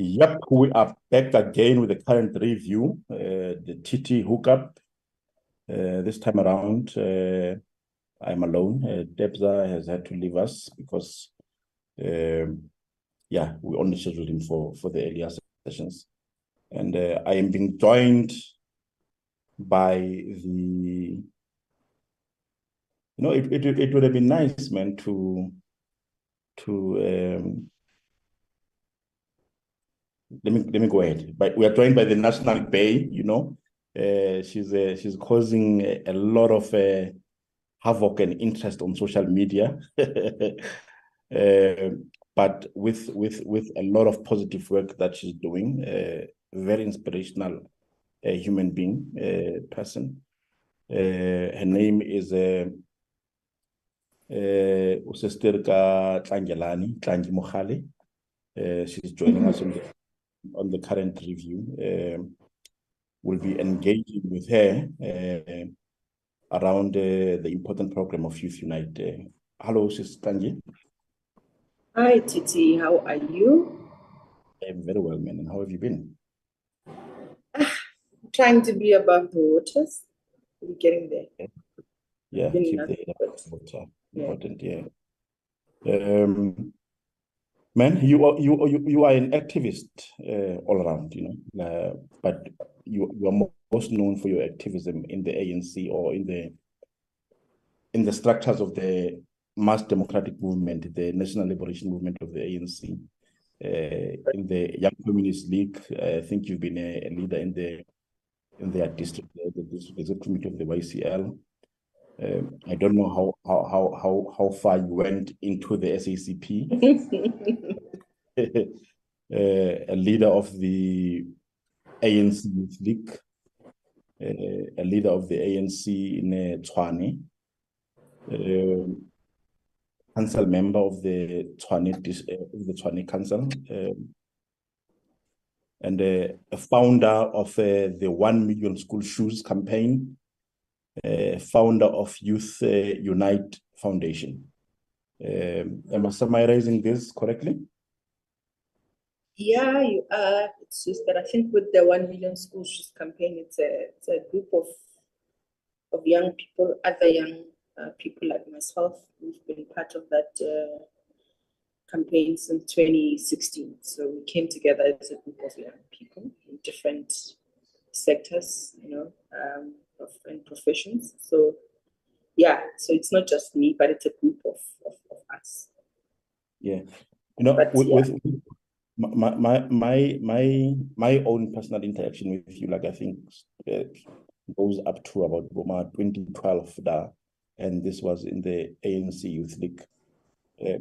Yep, we are back again with the current review, uh, the TT hookup. Uh, this time around, uh, I'm alone. Uh, Debza has had to leave us because, um, yeah, we only scheduled him for, for the earlier sessions. And uh, I am being joined by the, you know, it, it, it would have been nice, man, to, to, um, let me let me go ahead. But we are joined by the National Bay. You know, uh, she's uh, she's causing a, a lot of uh, havoc and interest on social media, uh, but with with with a lot of positive work that she's doing. Uh, very inspirational uh, human being person. her name is. Uh, Usesterka Tlangelani, she's joining us on the on the current review. Um, we'll be engaging with her uh, around uh, the important program of Youth Unite. Uh, hello, Sister Tlangi. Hi, Titi. How are you? I'm very well, man. And how have you been? trying to be above the waters. We're getting there. Yeah, keep the water. Important, yeah. yeah. Um, man, you are you you you are an activist uh, all around, you know, uh, but you you are most known for your activism in the ANC or in the in the structures of the mass democratic movement, the National Liberation Movement of the ANC. Uh, in the Young Communist League, I think you've been a, a leader in the in their district, the district committee of the YCL. Um, I don't know how how how how far you went into the SACP. uh, a leader of the ANC Youth League, uh, a leader of the ANC in uh, Tshwane, uh, council member of the Tshwane uh, of the Tshwane Council, um, and uh, a founder of uh, the One Million School Shoes campaign founder of Youth uh, Unite Foundation. Um, am I summarizing this correctly? Yeah, you are. It's just that I think with the One Million School Shoes campaign, it's a, it's a group of of young people, other young uh, people like myself, who've been part of that uh, campaign since 2016. So we came together as a group of young people in different sectors, you know, um, and professions. So yeah, so it's not just me, but it's a group of, of, of us. Yeah. You know, but, with, yeah. with, my, my my my my own personal interaction with you, like I think uh, goes up to about 2012 da, and this was in the ANC Youth League. Uh,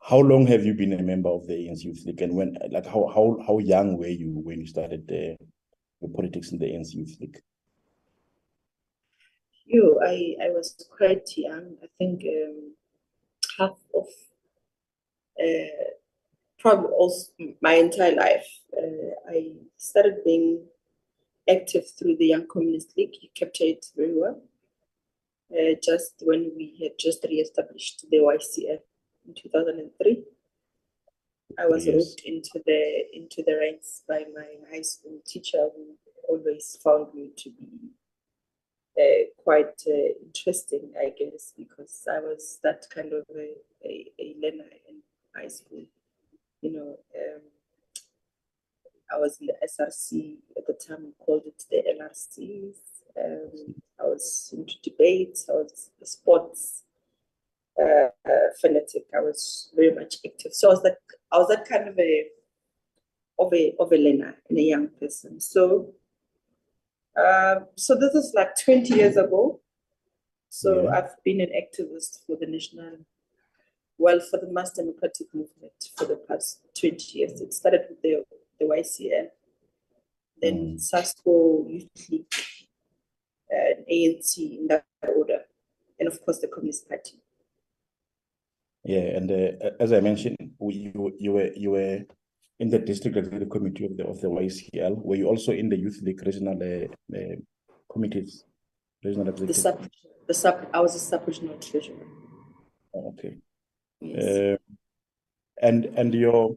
how long have you been a member of the ANC Youth League, and when, like, how how how young were you when you started uh, the politics in the ANC Youth League? You, I, I was quite young. I think um, half of uh, probably also my entire life. Uh, I started being active through the Young Communist League. You captured it very well. Uh, just when we had just re-established the YCL in 2003. I was yes. roped into the into the ranks by my high school teacher who always found me to be uh, quite uh, interesting, I guess, because I was that kind of a, a, a learner in high school. You know, um, I was in the SRC at the time, we called it the LRCs. Um, I was into debates, I was a sports uh, uh, fanatic. I was very much active. So I was that I was that kind of a of a of a learner and a young person. So um, so this is like 20 years ago. So yeah. I've been an activist for the national, well, for the mass democratic movement for the past 20 years. It started with the, the YCL, then mm. SASCO Youth League, and ANC in that order, and of course the Communist Party. Yeah, and uh, as I mentioned, you you were you were in the district executive committee of the of the YCL. Were you also in the youth league regional uh, uh, committees? Regional executive. The sub, the sub. I was a sub regional treasurer. Oh, okay. Yes. Uh, and and your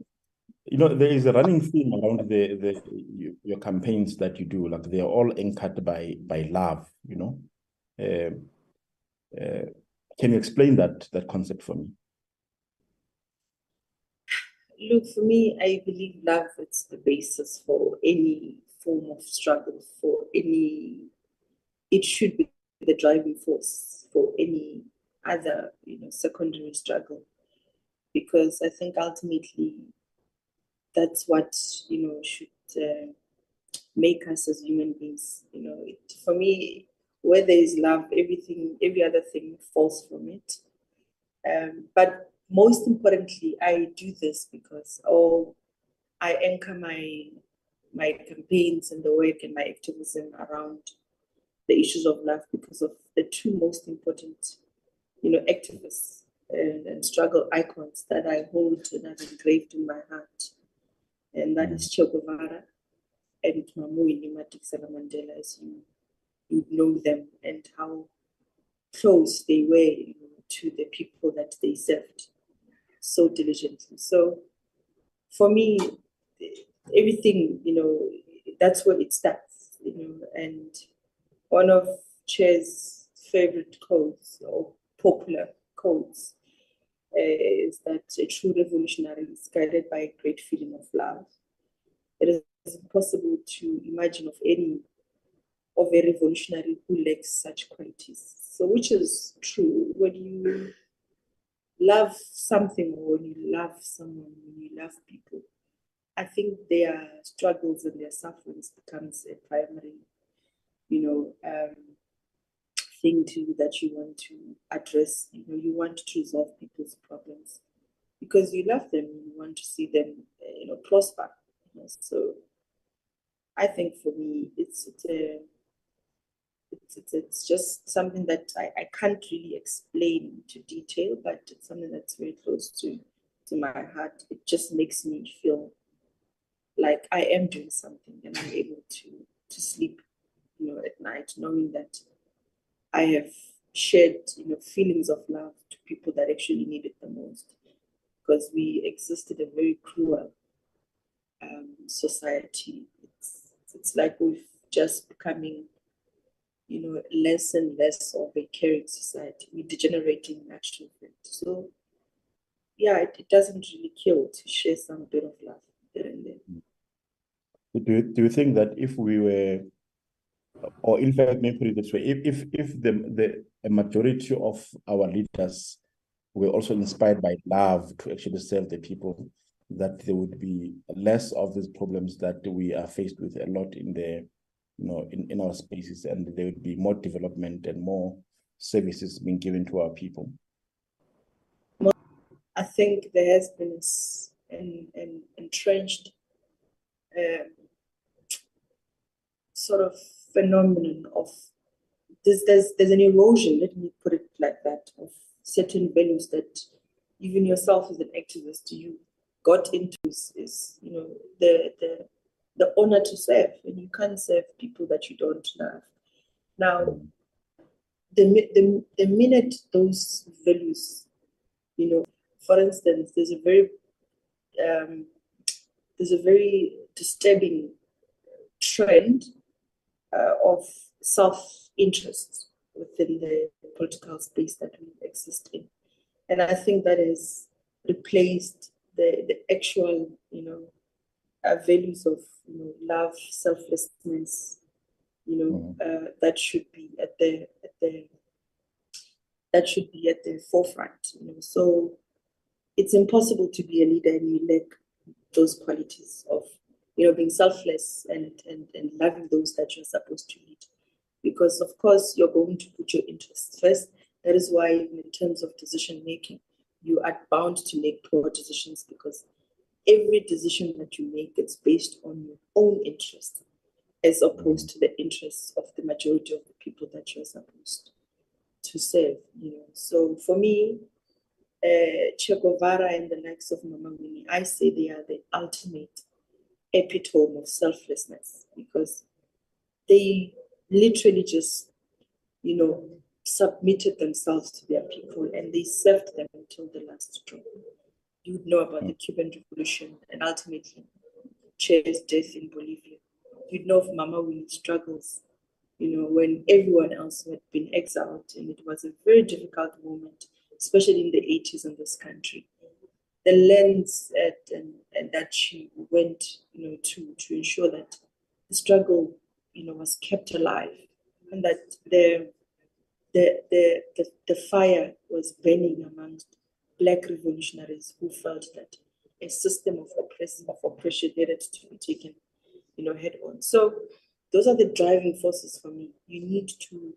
you know, there is a running theme around the the your campaigns that you do. Like they are all anchored by by love. You know, uh, uh, can you explain that that concept for me? Look, for me, I believe love is the basis for any form of struggle, for any. It should be the driving force for any other, you know, secondary struggle, because I think ultimately that's what you know should uh, make us as human beings. You know, it, for me, where there is love, everything, every other thing falls from it. Um, but most importantly, I do this because oh, I anchor my my campaigns and the work and my activism around the issues of love because of the two most important, you know, activists and, and struggle icons that I hold and have engraved in my heart. And that is Che Guevara and Mamu Madikizela Mandela, as you, you know them and how close they were you know, to the people that they served so diligently. So for me, everything, you know, that's where it starts, you know, and one of Che's favorite quotes or popular quotes eh, is that a true revolutionary is guided by a great feeling of love. It is impossible to imagine of any of a revolutionary who lacks such qualities. So, which is true when you love something or when you love someone, when you love people, I think their struggles and their sufferings becomes a primary, you know, um, thing to that you want to address. You know, you want to resolve people's problems because you love them. You want to see them, you know, prosper. You know? So, I think for me, it's it's a it's, it's, it's just something that I, I can't really explain to detail, but it's something that's very close to to my heart. It just makes me feel like I am doing something and I'm able to to sleep, you know, at night, knowing that I have shared, you know, feelings of love to people that actually need it the most. Because we exist in a very cruel um, society. It's it's like we've just becoming, you know, less and less of a caring society. We're degenerating naturally. So yeah, it, it doesn't really kill to share some bit of love there and then. Do you, do you think that if we were or in fact, maybe put it this way: if if if the the majority of our leaders were also inspired by love to actually serve the people, that there would be less of these problems that we are faced with a lot in the you know in, in our spaces, and there would be more development and more services being given to our people. I think there has been an, an entrenched uh, sort of phenomenon of there's, there's there's an erosion, let me put it like that, of certain values that even yourself as an activist you got into is, is you know the the the honor to serve and you can't serve people that you don't love. Now the, the, the minute those values, you know, for instance, there's a very um, there's a very disturbing trend uh, of self interest within the political space that we exist in. And I think that has replaced the, the actual, you know, uh, values of you know, love, selflessness, you know, mm-hmm. uh, that should be at the at the that should be at the forefront. You know, so it's impossible to be a leader and you lack those qualities of you know, being selfless and, and, and loving those that you're supposed to lead. Because, of course, you're going to put your interests first. That is why, in terms of decision making, you are bound to make poor decisions because every decision that you make is based on your own interest as opposed to the interests of the majority of the people that you're supposed to serve. You know, so for me, uh, Che Guevara and the likes of Mama Winnie, I say they are the ultimate epitome of selflessness because they literally just, you know, submitted themselves to their people and they served them until the last drop. You would know about the mm. Cuban Revolution and ultimately Che's death in Bolivia. You'd know of Mama Winnie's struggles, you know, when everyone else had been exiled, and it was a very difficult moment, especially in the 80s in this country. The lens at, and, and that she went, you know, to to ensure that the struggle, you know, was kept alive, and that the the the the, the fire was burning amongst black revolutionaries who felt that a system of oppression of oppression needed to be taken, you know, head on. So those are the driving forces for me. You need to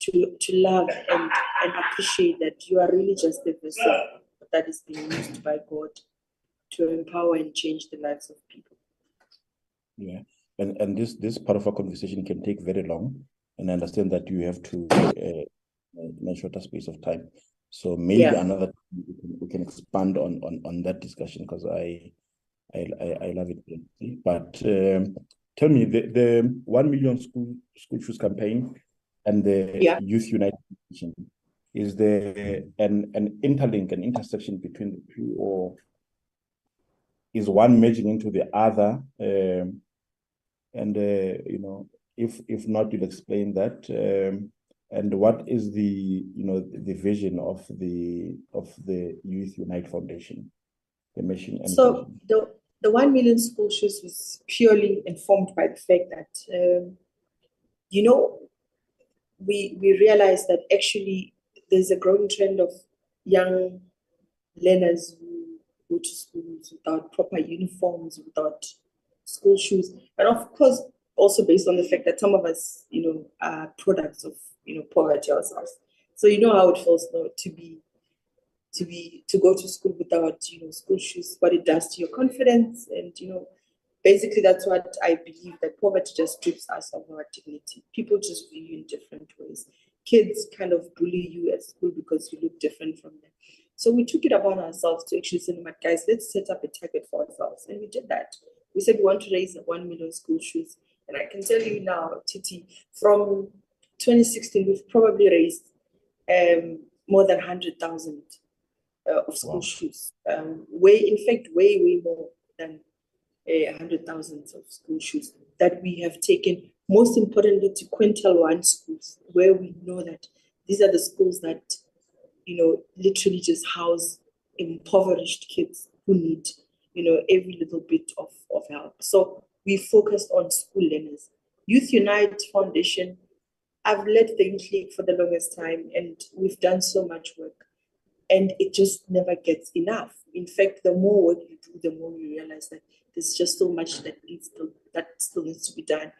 to to love and, and appreciate that you are really just a vessel that is being used by God to empower and change the lives of people. Yeah. And and this this part of our conversation can take very long. And I understand that you have to uh, in a shorter space of time. So maybe yeah. another we can, we can, expand on on on that discussion because I, I I I love it. But um, tell me the the one million school school shoes campaign and the yeah. Youth United is there an an interlink an intersection between the two or is one merging into the other um, and uh, you know if if not you'll explain that um, and what is the you know the vision of the of the Youth Unite Foundation, the mission? And so vision? the the one million school shoes was purely informed by the fact that um, you know we we realized that actually there's a growing trend of young learners who go to schools without proper uniforms, without school shoes, and of course also based on the fact that some of us, you know, are products of you know, poverty ourselves. So you know how it feels now to be to be to go to school without, you know, school shoes, what it does to your confidence. And you know, basically that's what I believe that poverty just strips us of our dignity. People just view you in different ways. Kids kind of bully you at school because you look different from them. So we took it upon ourselves to actually say, guys, let's set up a target for ourselves. And we did that. We said we want to raise 1 million school shoes. And I can tell you now, Titi, from 2016, we've probably raised um, more than 100,000 uh, of school wow. shoes. Um, way, in fact, way, way more than uh, 100,000 of school shoes that we have taken, most importantly, to quintile one schools, where we know that these are the schools that, you know, literally just house impoverished kids who need, you know, every little bit of, of help. So we focused on school learners. Youth Unite Foundation I've led the league for the longest time, and we've done so much work, and it just never gets enough. In fact, the more work you do, the more you realize that there's just so much that needs to, that still needs to be done.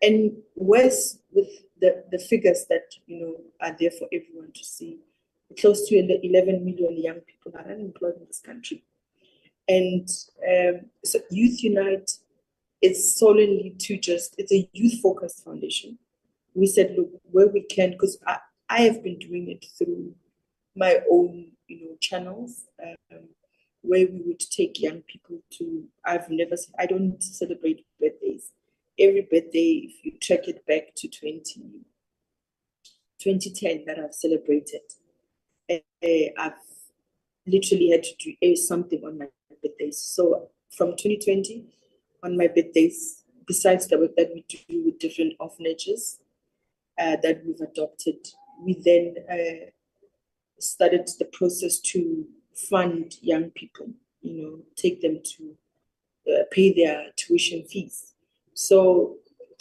And worse with the, the figures that you know are there for everyone to see. Close to 11 million young people are unemployed in this country. And um, so Youth Unite is solely to just, it's a youth focused foundation we said, look, where we can, because I, I have been doing it through my own, you know, channels, um, where we would take young people to. I've never, I don't celebrate birthdays. Every birthday, if you track it back to 20, 2010 that I've celebrated, uh, I've literally had to do something on my birthdays. So from 2020, on my birthdays, besides the work that we do with different orphanages, uh, that we've adopted. We then uh, started the process to fund young people, you know, take them to uh, pay their tuition fees. So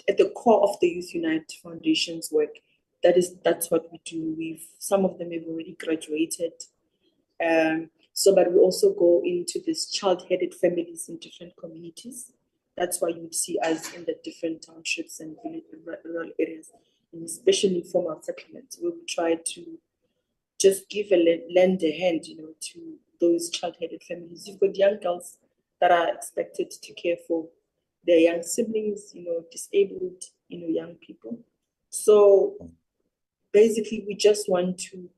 at the core of the Youth Unite Foundation's work, that is that's what we do. We've some of them have already graduated. Um, so, but we also go into these child-headed families in different communities. That's why you would see us in the different townships and rural areas especially informal settlements, where we try to just give a lend a hand, you know, to those child-headed families. You've got young girls that are expected to care for their young siblings, you know, disabled, you know, young people. So basically, we just want to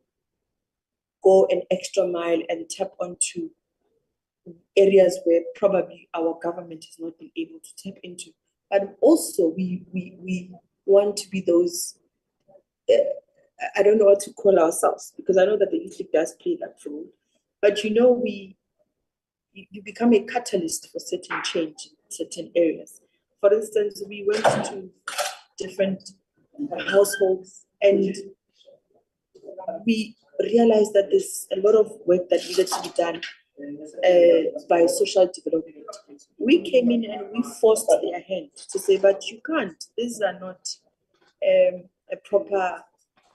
go an extra mile and tap onto areas where probably our government has not been able to tap into. But also, we we we want to be those. Uh, I don't know what to call ourselves because I know that the youth league does play that role, but you know we you, become a catalyst for certain change in certain areas. For instance, we went to different households and we realized that there's a lot of work that needed to be done uh, by social development. We came in and we forced their hand to say, but you can't. These are not um, a proper,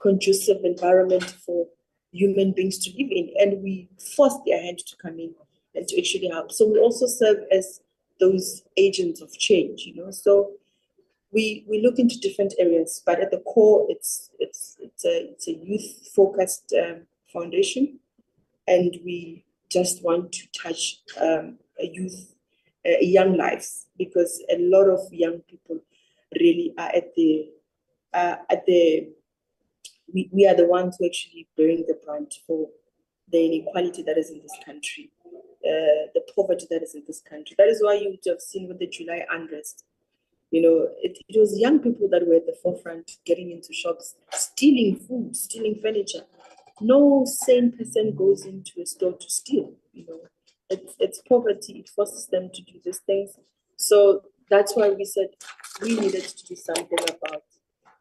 conducive environment for human beings to live in. And we forced their hand to come in and to actually help. So we also serve as those agents of change, you know. So we we look into different areas, but at the core, it's it's it's a it's a youth focused um, foundation, and we just want to touch um, youth, uh, young lives because a lot of young people really are at the uh, at the we, we are the ones who actually bearing the brunt for the inequality that is in this country, uh, the poverty that is in this country. That is why you would have seen with the July unrest. You know, it, it was young people that were at the forefront getting into shops, stealing food, stealing furniture. No sane person goes into a store to steal, you know. It's, it's poverty, it forces them to do these things. So that's why we said we needed to do something about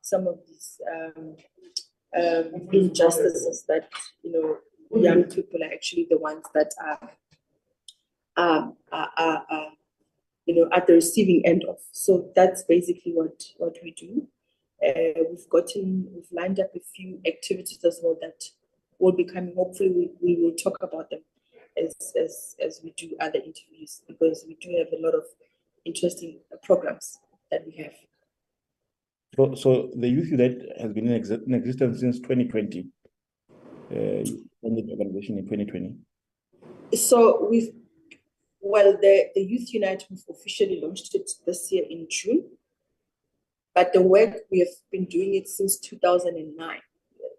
some of these um, um, injustices that you know young people are actually the ones that are, are, are, are you know at the receiving end of. So that's basically what what we do. Uh, we've gotten we've lined up a few activities as well that will be coming. Hopefully, we, we will talk about them as as as we do other interviews because we do have a lot of interesting programs that we have. So, so the Youth Unite has been in, exi- in existence since 2020. Uh, organization in 2020. So we've, well, the, the Youth Unite, we've officially launched it this year in June. But the work, we have been doing it since 2009.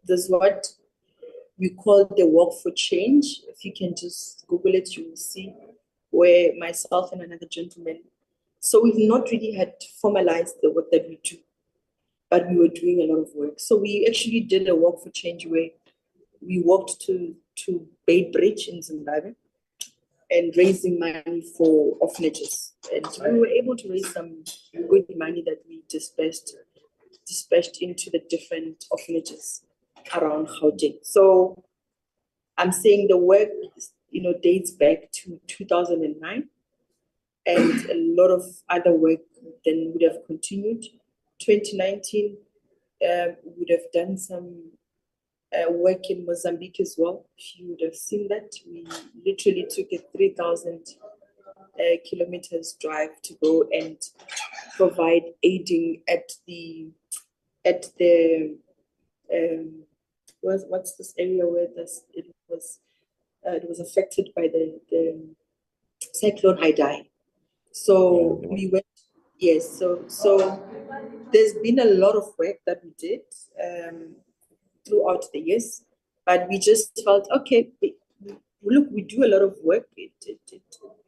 There's what we call the Walk for Change. If you can just Google it, you will see where myself and another gentleman. So we've not really had formalized the work that we do but we were doing a lot of work. So we actually did a walk for change where we walked to to Beitbridge in Zimbabwe and raising money for orphanages. And we were able to raise some good money that we dispersed dispatched into the different orphanages around Gauteng. So I'm saying the work, you know, dates back to 2009, and a lot of other work then would have continued. 2019, uh, would have done some uh, work in Mozambique as well. If you would have seen that, we literally took a 3,000 uh, kilometers drive to go and provide aiding at the at the um, what's, what's this area where this it was uh, it was affected by the, the cyclone Idai. So Yeah, we went yes. So so there's been a lot of work that we did um, throughout the years, but we just felt okay. We- look, we do a lot of work. It, it, it,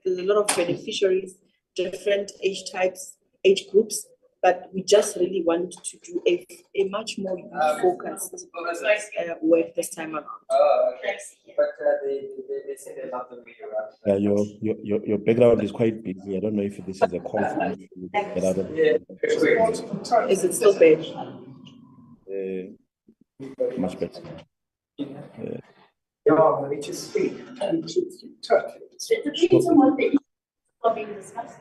there's a lot of beneficiaries, different age types, age groups, but we just really want to do a, a much more focused uh, work this time around. Oh, okay. But uh, they, they, they say they love the video, right? Yeah, your, your your your background is quite busy. I don't know if this is a call for you to get out of Yeah. Is it still bad? uh, much better. Yeah, we need to speak and to touch. It depends on what the issues are being discussed.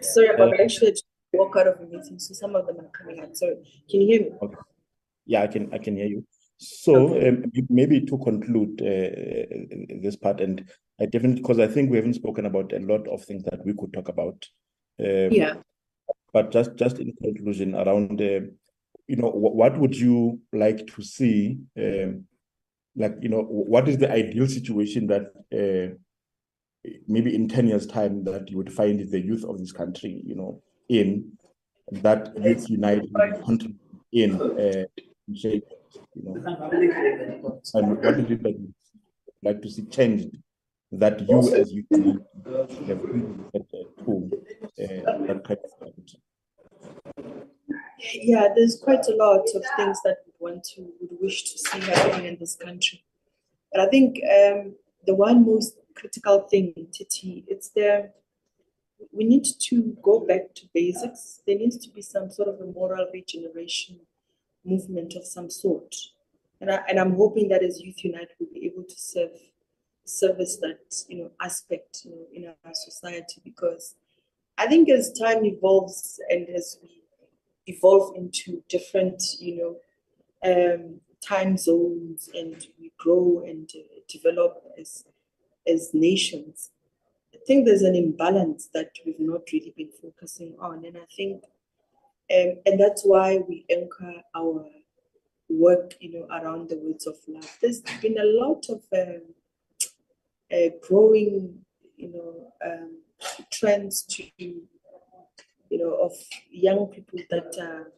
Sorry about that. Actually, I just walk out of a meeting, so some of them are coming out. Sorry, can you hear me? Okay. Yeah, I can I can hear you. So um, maybe to conclude uh, this part, and I definitely because I think we haven't spoken about a lot of things that we could talk about. Um, Yeah. But just just in conclusion, around uh, you know wh- what would you like to see? Um, like you know what is the ideal situation that uh, maybe in ten years' time that you would find the youth of this country, you know, in that youth unite and in uh, shape, you know. And what is it that you like to see changed that you as you have implemented, uh, uh, that kind of Yeah, there's quite a lot of things that we want to, would wish to see happening in this country. But I think um, the one most critical thing, Titi. It's the we need to go back to basics. There needs to be some sort of a moral regeneration movement of some sort. And, I, and I'm hoping that as Youth Unite, we'll be able to serve service that you know aspect you know in our society because I think as time evolves and as we evolve into different you know um, time zones and we grow and uh, develop as as nations, I think there's an imbalance that we've not really been focusing on, and I think, um, and that's why we anchor our work, you know, around the words of love. There's been a lot of um, growing, you know, um, trends to, you know, of young people that are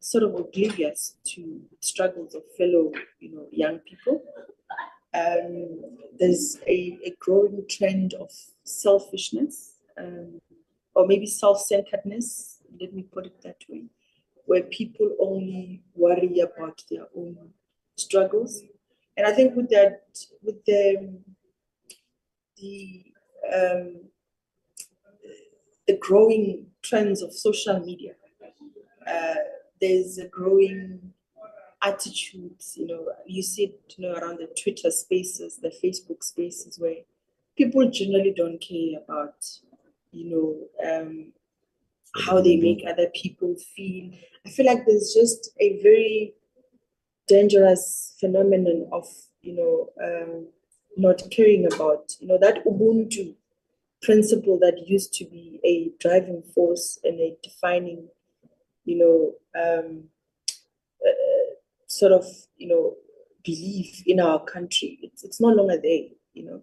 sort of oblivious to struggles of fellow, you know, young people. Um, there's a, a growing trend of selfishness um, or maybe self-centeredness, let me put it that way, where people only worry about their own struggles. And I think with that, with the the um, the growing trends of social media, uh, there's a growing attitudes. You know, you see it, you know, around the Twitter spaces, the Facebook spaces, where people generally don't care about, you know, um, how they make other people feel. I feel like there's just a very dangerous phenomenon of, you know, um, not caring about, you know, that Ubuntu principle that used to be a driving force and a defining, you know, um, uh, sort of, you know, belief in our country. It's, it's no longer there, you know.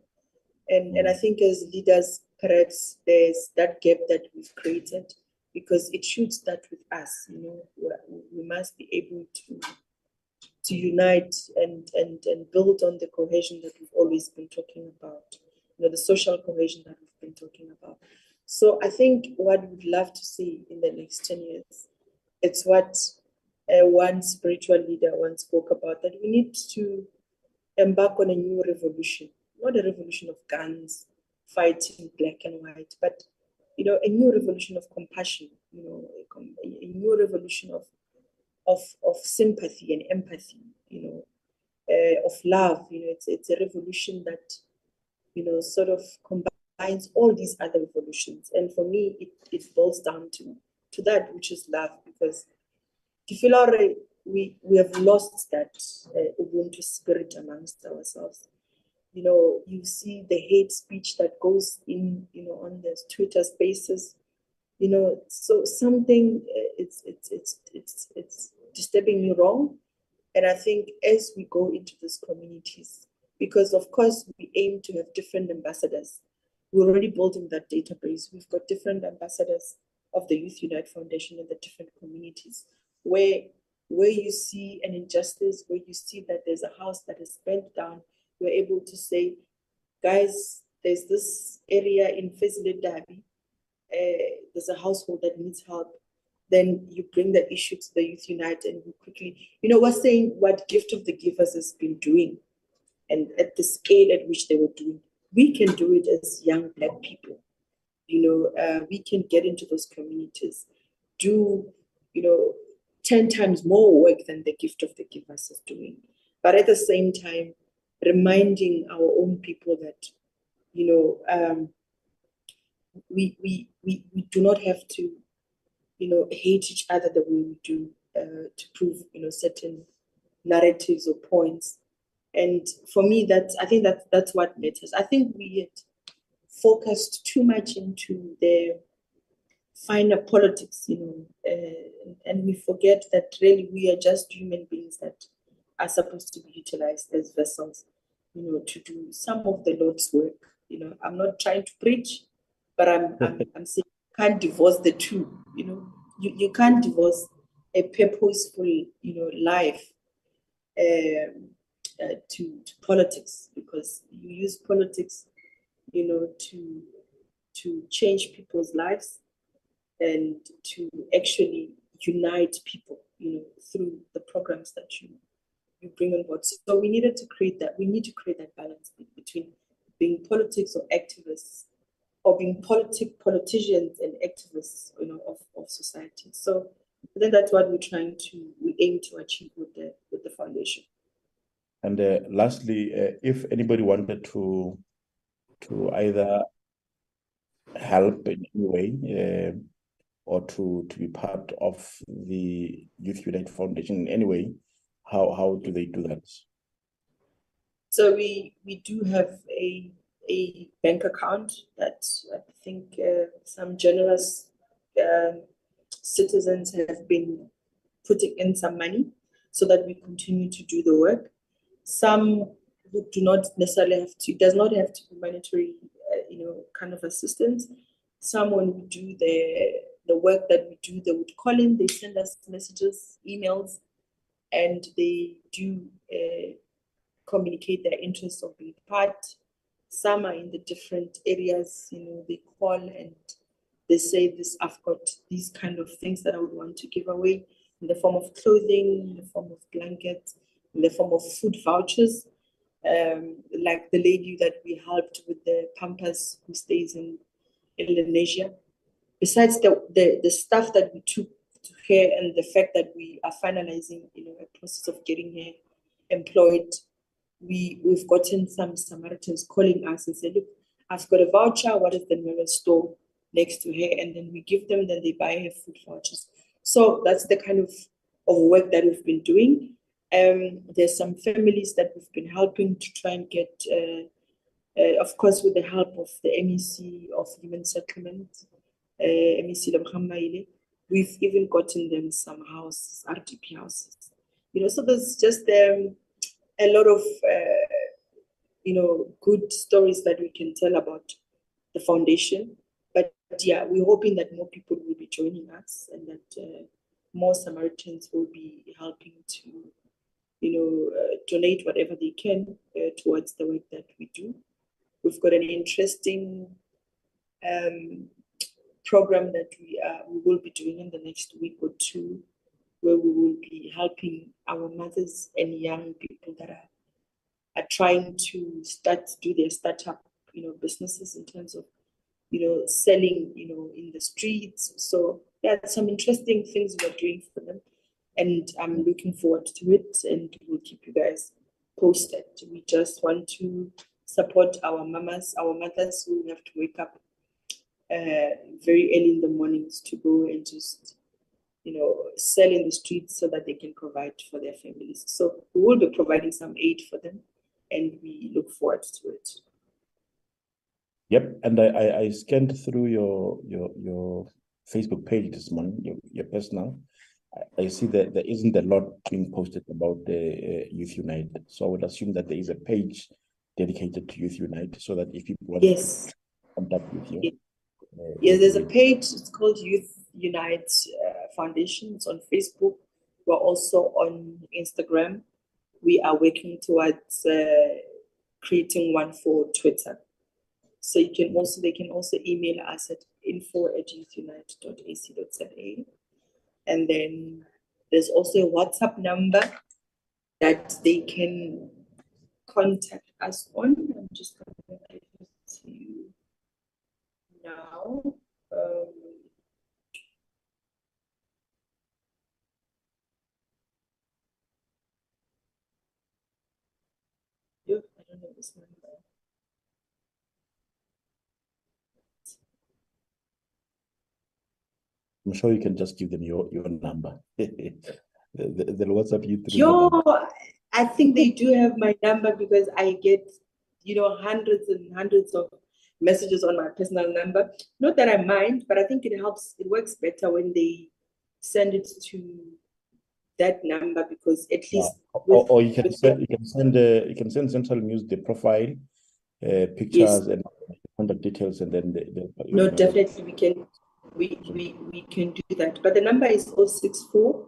And, and I think as leaders, perhaps there's that gap that we've created because it should start with us, you know. We, must be able to to unite and, and, and build on the cohesion that we've always been talking about, you know, the social cohesion that we've been talking about. So I think what we'd love to see in the next 10 years, it's what uh, one spiritual leader once spoke about, that we need to embark on a new revolution, not a revolution of guns, fighting black and white, but, you know, a new revolution of compassion, you know, a, a new revolution of of of sympathy and empathy, you know, uh, of love. You know, it's it's a revolution that, you know, sort of combines all these other revolutions. And for me, it, it boils down to to that which is love, because Kifilore, we we have lost that uh, Ubuntu spirit amongst ourselves. You know, you see the hate speech that goes in, you know, on the Twitter spaces you know so something uh, it's it's it's it's it's disturbing me wrong. And i think as we go into these communities because of course we aim to have different ambassadors. We're already building that database. We've got different ambassadors of the youth unite foundation in the different communities where where you see an injustice where you see that there's a house that is burnt down we're able to say guys there's this area in Fezile uh, there's a household that needs help, then you bring the issue to the Youth Unite and we quickly, you know, we're saying what Gift of the Givers has been doing and at the scale at which they were doing. We can do it as young Black people. You know, uh, we can get into those communities, do, you know, 10 times more work than the Gift of the Givers is doing. But at the same time, reminding our own people that, you know, um, we, we, we, we do not have to, you know, hate each other the way we do uh, to prove, you know, certain narratives or points. And for me, that's, I think that that's what matters. I think we had focused too much into the finer politics, you know, uh, and we forget that really we are just human beings that are supposed to be utilized as vessels, you know, to do some of the Lord's work. You know, I'm not trying to preach, but I'm, I'm, I'm saying you can't divorce the two, you know, you, you can't divorce a purposeful, you know, life um, uh, to, to politics because you use politics, you know, to to change people's lives and to actually unite people, you know, through the programs that you you bring on board. So we needed to create that. We need to create that balance between being politics or activists, or being politic politicians and activists, you know, of, of society. So I think that's what we're trying to we aim to achieve with the with the foundation. And uh, lastly, uh, if anybody wanted to to either help in any way uh, or to to be part of the Youth Unite Foundation in any way, how how do they do that? So we we do have a a bank account that I think uh, some generous uh, citizens have been putting in some money so that we continue to do the work. Some who do not necessarily have to, does not have to be monetary, uh, you know, kind of assistance. Someone we do the the work that we do, they would call in, they send us messages, emails, and they do uh, communicate their interest of being part. Some are in the different areas, you know, they call and they say this, I've got these kind of things that I would want to give away in the form of clothing, in the form of blankets, in the form of food vouchers. Um, like the lady that we helped with the Pampers who stays in Indonesia. Besides the, the, the stuff that we took to her and the fact that we are finalizing, you know, a process of getting her employed we we've gotten some Samaritans calling us and say, look, I've got a voucher. What is the nearest store next to her? And then we give them, then they buy her food vouchers. So that's the kind of, of work that we've been doing. Um, there's some families that we've been helping to try and get, uh, uh, of course, with the help of the MEC of Human Settlement, uh, MEC Lebogang Maile. We've even gotten them some houses, RDP houses. You know, so there's just um, a lot of uh, you know good stories that we can tell about the foundation but yeah we're hoping that more people will be joining us and that uh, more samaritans will be helping to you know uh, donate whatever they can uh, towards the work that we do we've got an interesting um, program that we, uh, we will be doing in the next week or two where we will be helping our mothers and young people that are are trying to start do their startup, you know, businesses in terms of, you know, selling, you know, in the streets. So yeah, some interesting things we're doing for them. And I'm looking forward to it and we'll keep you guys posted. We just want to support our mamas, our mothers who have to wake up uh, very early in the mornings to go and just you know, sell in the streets so that they can provide for their families. So we will be providing some aid for them and we look forward to it. Yep, and I, I, I scanned through your your your Facebook page this morning, your, your personal. I, I see that there isn't a lot being posted about the uh, Youth Unite. So I would assume that there is a page dedicated to Youth Unite so that if people want yes. to contact with you. Yes, yeah, there's a page, it's called Youth Unite uh, Foundation. It's on Facebook. We're also on Instagram. We are working towards uh, creating one for Twitter. So you can also they can also email us at info at youthunite.ac.za. And then there's also a WhatsApp number that they can contact us on. I'm just going to give it to you now. Um, I don't know this number. I'm sure you can just give them your, your number. the, the, the WhatsApp you through. Yo, I think they do have my number because I get, you know, hundreds and hundreds of messages on my personal number. Not that I mind, but I think it helps, it works better when they send it to that number because at least or, or you can send you can send uh, you can send central news the profile uh, pictures Yes. and contact details and then the, the no definitely we can we we we can do that. But the number is 064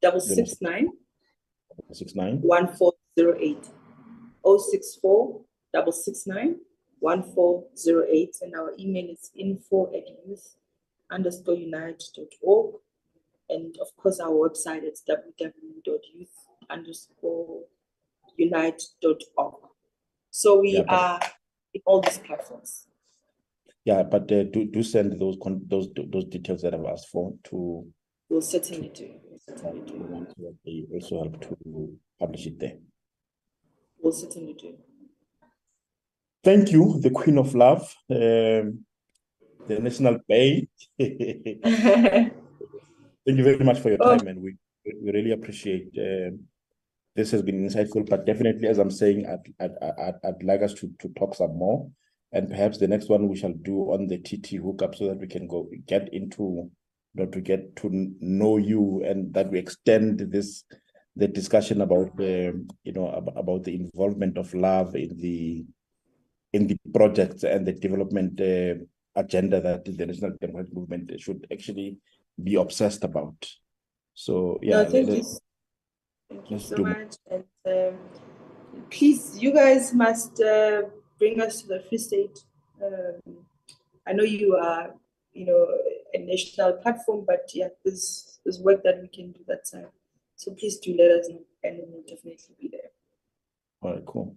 double six nine six nine. 1408 064 double six nine 1408 and our email is info at youth underscore unite dot org and of course our website is www.youth underscore unite dot org so we Yeah, but- are in all these platforms. Yeah, but uh, do do send those con those those details that I've asked for to We'll certainly do. We'll certainly do. so that they also help to publish it there. We'll certainly do. Thank you, the Queen of Love, um, the National Bay. Thank you very much for your Oh. time, and we we really appreciate. Um, this has been insightful, but definitely, as I'm saying, I'd I'd I'd, I'd like us to to talk some more, and perhaps the next one we shall do on the TT hookup so that we can go get into, you know, to get to know you, and that we extend this the discussion about the you know ab- about the involvement of love in the in the projects and the development uh, agenda that the national democratic movement should actually be obsessed about. So yeah, No, thank let- you. Thank you so much. And um, please, you guys must uh, bring us to the Free State. Um, I know you are, you know, a national platform, but yeah, there's there's work that we can do that side. So please do let us know, and we'll definitely be there. all right, cool.